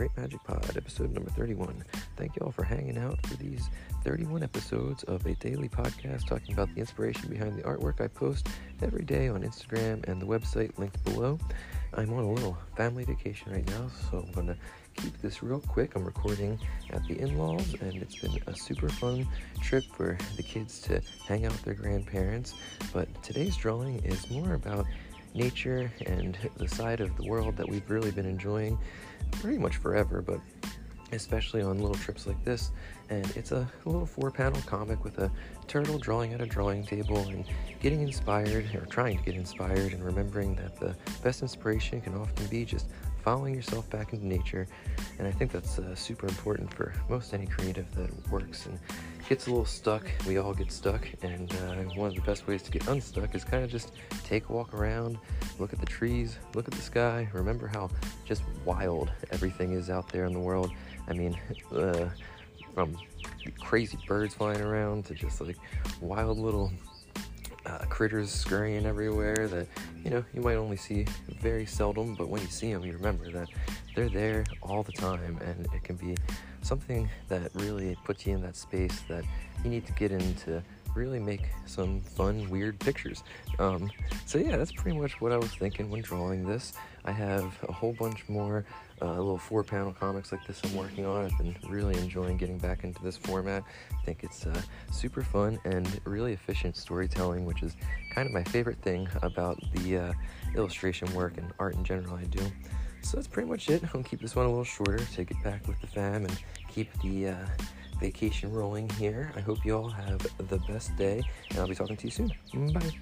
Create Magic Pod, episode number 31. Thank you all for hanging out for these 31 episodes of a daily podcast talking about the inspiration behind the artwork I post every day on Instagram and the website linked below. I'm on a little family vacation right now, so I'm going to keep this real quick. I'm recording at the in laws, and it's been a super fun trip for the kids to hang out with their grandparents. But today's drawing is more about nature and the side of the world that we've really been enjoying pretty much forever, but especially on little trips like this. And it's a little four panel comic with a turtle drawing at a drawing table and getting inspired, or trying to get inspired, and remembering that the best inspiration can often be just following yourself back into nature. And I think that's uh, super important for most any creative that works and gets a little stuck. We all get stuck, and uh, one of the best ways to get unstuck is kind of just take a walk around, look at the trees, look at the sky, remember how just wild everything is out there in the world. I mean, uh, from crazy birds flying around to just like wild little uh, critters scurrying everywhere that you know you might only see very seldom but when you see them you remember that they're there all the time and it can be something that really puts you in that space that you need to get into really make some fun, weird pictures. Um, so yeah, that's pretty much what I was thinking when drawing this. I have a whole bunch more uh, little four-panel comics like this I'm working on. I've been really enjoying getting back into this format. I think it's uh, super fun and really efficient storytelling, which is kind of my favorite thing about the uh, illustration work and art in general I do. So that's pretty much it. I'll keep this one a little shorter to get back with the fam and keep the uh, vacation rolling here. I hope you all have the best day, and I'll be talking to you soon. Bye.